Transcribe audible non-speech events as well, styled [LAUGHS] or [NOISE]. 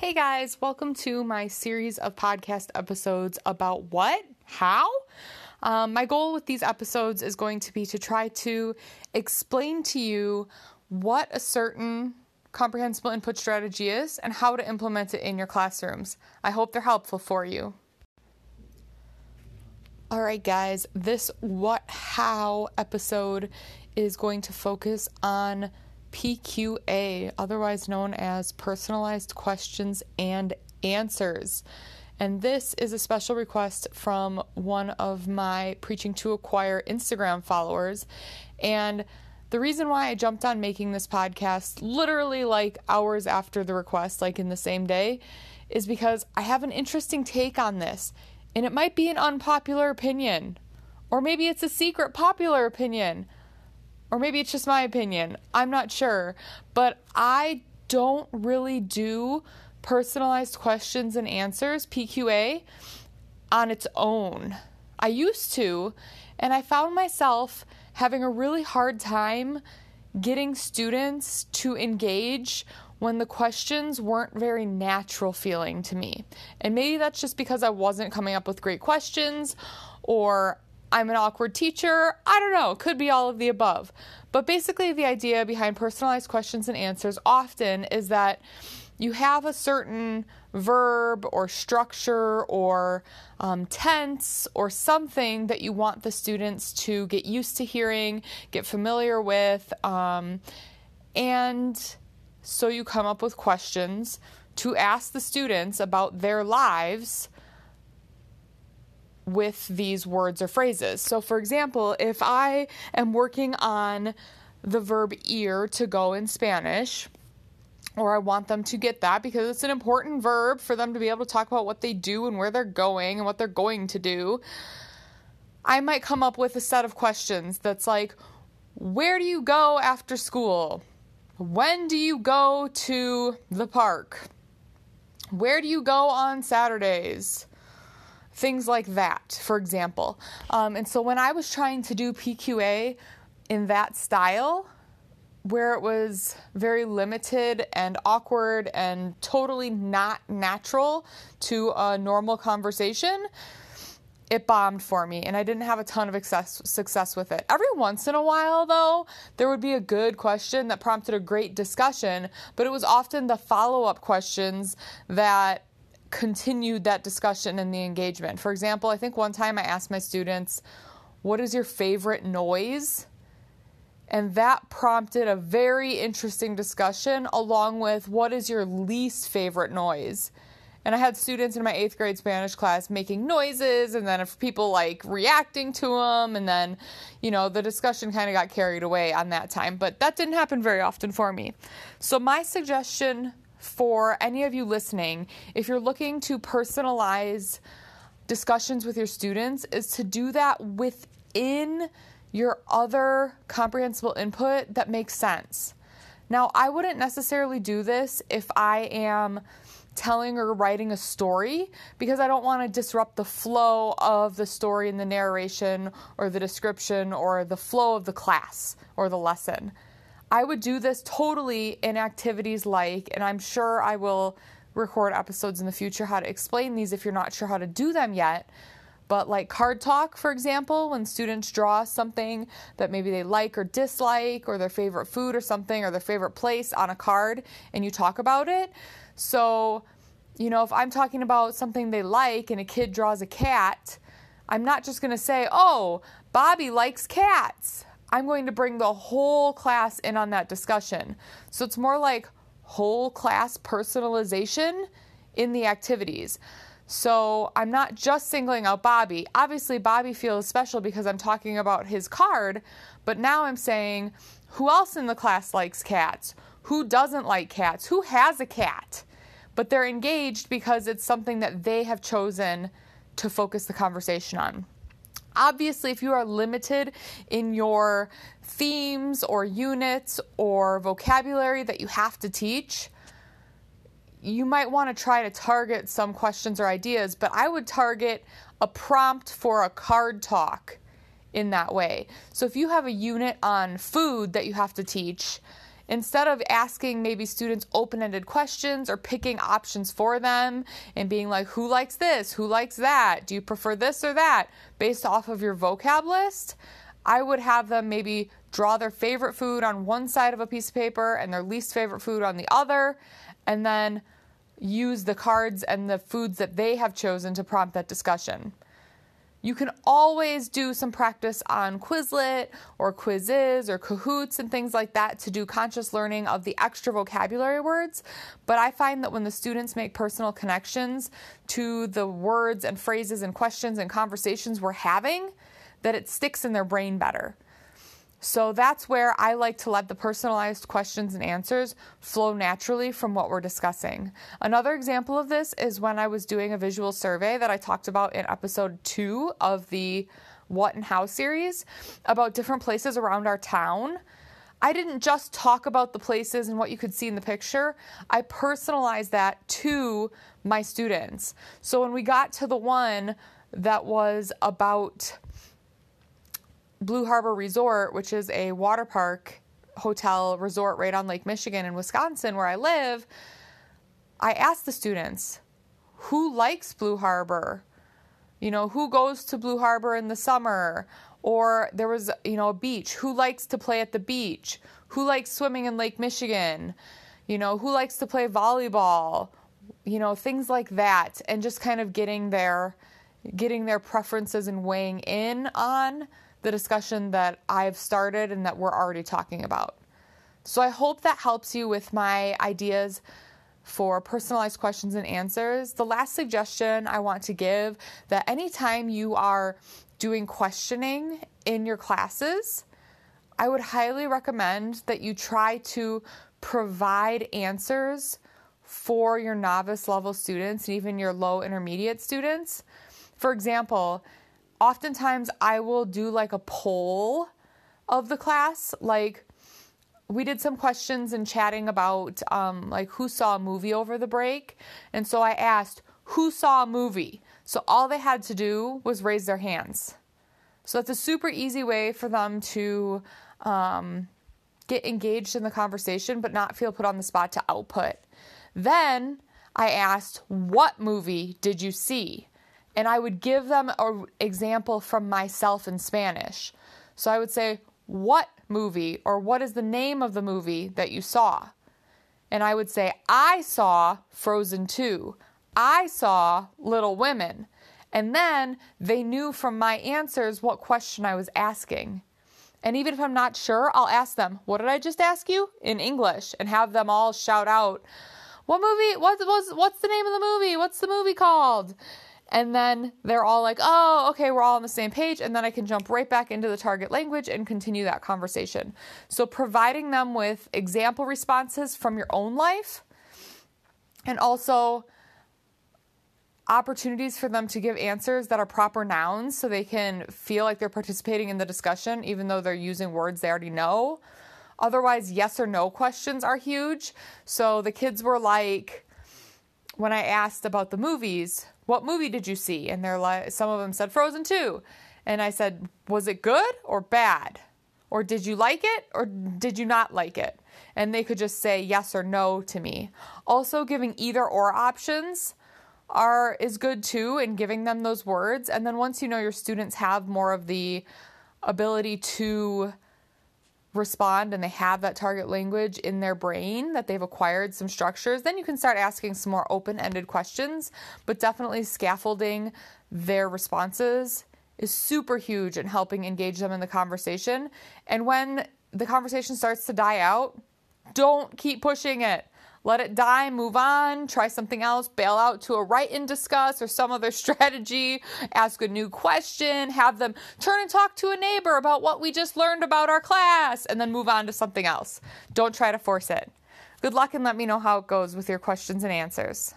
Hey guys, welcome to my series of podcast episodes about what? How? Um, my goal with these episodes is going to be to try to explain to you what a certain comprehensible input strategy is and how to implement it in your classrooms. I hope they're helpful for you. All right, guys, this What How episode is going to focus on PQA, otherwise known as Personalized Questions and Answers. And this is a special request from one of my Preaching to Acquire Instagram followers. And the reason why I jumped on making this podcast literally like hours after the request, like in the same day, is because I have an interesting take on this. And it might be an unpopular opinion, or maybe it's a secret popular opinion. Or maybe it's just my opinion. I'm not sure. But I don't really do personalized questions and answers, PQA, on its own. I used to, and I found myself having a really hard time getting students to engage when the questions weren't very natural feeling to me. And maybe that's just because I wasn't coming up with great questions or I'm an awkward teacher. I don't know, could be all of the above. But basically, the idea behind personalized questions and answers often is that you have a certain verb or structure or um, tense or something that you want the students to get used to hearing, get familiar with, um, and so you come up with questions to ask the students about their lives with these words or phrases. So, for example, if I am working on the verb ir to go in Spanish, or I want them to get that because it's an important verb for them to be able to talk about what they do and where they're going and what they're going to do. I might come up with a set of questions that's like, Where do you go after school? When do you go to the park? Where do you go on Saturdays? Things like that, for example. Um, and so when I was trying to do PQA in that style, where it was very limited and awkward and totally not natural to a normal conversation, it bombed for me and I didn't have a ton of success, success with it. Every once in a while, though, there would be a good question that prompted a great discussion, but it was often the follow up questions that continued that discussion and the engagement. For example, I think one time I asked my students, What is your favorite noise? And that prompted a very interesting discussion along with what is your least favorite noise? And I had students in my eighth grade Spanish class making noises, and then if people like reacting to them, and then, you know, the discussion kind of got carried away on that time. But that didn't happen very often for me. So, my suggestion for any of you listening, if you're looking to personalize discussions with your students, is to do that within your other comprehensible input that makes sense. Now, I wouldn't necessarily do this if I am telling or writing a story because I don't want to disrupt the flow of the story in the narration or the description or the flow of the class or the lesson. I would do this totally in activities like, and I'm sure I will record episodes in the future how to explain these if you're not sure how to do them yet. But like card talk, for example, when students draw something that maybe they like or dislike, or their favorite food or something, or their favorite place on a card, and you talk about it. So, you know, if I'm talking about something they like and a kid draws a cat, I'm not just to say, oh, Bobby likes cats. I'm going to bring the whole class in on that discussion. So it's more like whole class personalization in the activities. So I'm not just singling out Bobby. Obviously, Bobby feels special because I'm talking about his card, but now I'm saying who else in the class likes cats? Who doesn't like cats? Who has a cat? But they're engaged because it's something that they have chosen to focus the conversation on. Obviously, if you are limited in your themes or units or vocabulary that you have to teach, you might want to try to target some questions or ideas, but I would target a prompt for a card talk in that way. So if you have a unit on food that you have to teach, instead of asking maybe students open ended questions or picking options for them and being like, who likes this? Who likes that? Do you prefer this or that? Based off of your vocab list, I would have them maybe draw their favorite food on one side of a piece of paper and their least favorite food on the other, and then use the cards and the foods that they have chosen to prompt that discussion. You can always do some practice on Quizlet or quizzes or Kahoots and things like that to do conscious learning of the extra vocabulary words. But I find that when the students make personal connections to the words and phrases and questions and conversations we're having, that it sticks in their brain better. So that's where I like to let the personalized questions and answers flow naturally from what we're discussing. Another example of this is when I was doing a visual survey that I talked about in episode two of the What and How series about different places around our town. I didn't just talk about the places and what you could see in the picture. I personalized that to my students. So when we got to the one that was about Blue Harbor Resort, which is a water park hotel resort right on Lake Michigan in Wisconsin, where I live, I asked the students, who likes Blue Harbor? You know, who goes to Blue Harbor in the summer? Or there was, you know, a beach. Who likes to play at the beach? Who likes swimming in Lake Michigan? You know, who likes to play volleyball? You know, things like that. And just kind of getting their getting their preferences and weighing in on the discussion that I've started and that we're already talking about. So I hope that helps you with my ideas for personalized questions and answers. The last suggestion I want to give that anytime you are doing questioning in your classes, I would highly recommend that you try to provide answers for your novice level students and even your low intermediate students. For example, oftentimes I will do like a poll of the class. Like, we did some questions and chatting about um, like who saw a movie over the break. And so I asked, who saw a movie? So all they had to do was raise their hands. So that's a super easy way for them to um, get engaged in the conversation but not feel put on the spot to output. Then I asked, What movie did you see? And I would give them an example from myself in Spanish. So I would say, What movie or what is the name of the movie that you saw? And I would say, I saw Frozen 2. I saw Little Women. And then they knew from my answers what question I was asking. And even if I'm not sure, I'll ask them, What did I just ask you? in English and have them all shout out, What movie? What was what's the name of the movie? What's the movie called? And then they're all like, oh, okay, we're all on the same page. And then I can jump right back into the target language and continue that conversation. So, providing them with example responses from your own life and also opportunities for them to give answers that are proper nouns so they can feel like they're participating in the discussion, even though they're using words they already know. Otherwise, yes or no questions are huge. So, the kids were like, when I asked about the movies, what movie did you see? And they're like, some of them said Frozen 2. And I said, was it good or bad? Or did you like it or did you not like it? And they could just say yes or no to me. Also, giving either or options are is good too and giving them those words and then once you know your students have more of the ability to respond and they have that target language in their brain that they've acquired some structures, then you can start asking some more open ended questions. But definitely scaffolding their responses is super huge in helping engage them in the conversation. And when the conversation starts to die out, don't keep pushing it let it die, move on, try something else, bail out to a write and discuss or some other [LAUGHS] strategy, ask a new question, have them turn and talk to a neighbor about what we just learned about our class, and then move on to something else. Don't try to force it. Good luck and let me know how it goes with your questions and answers.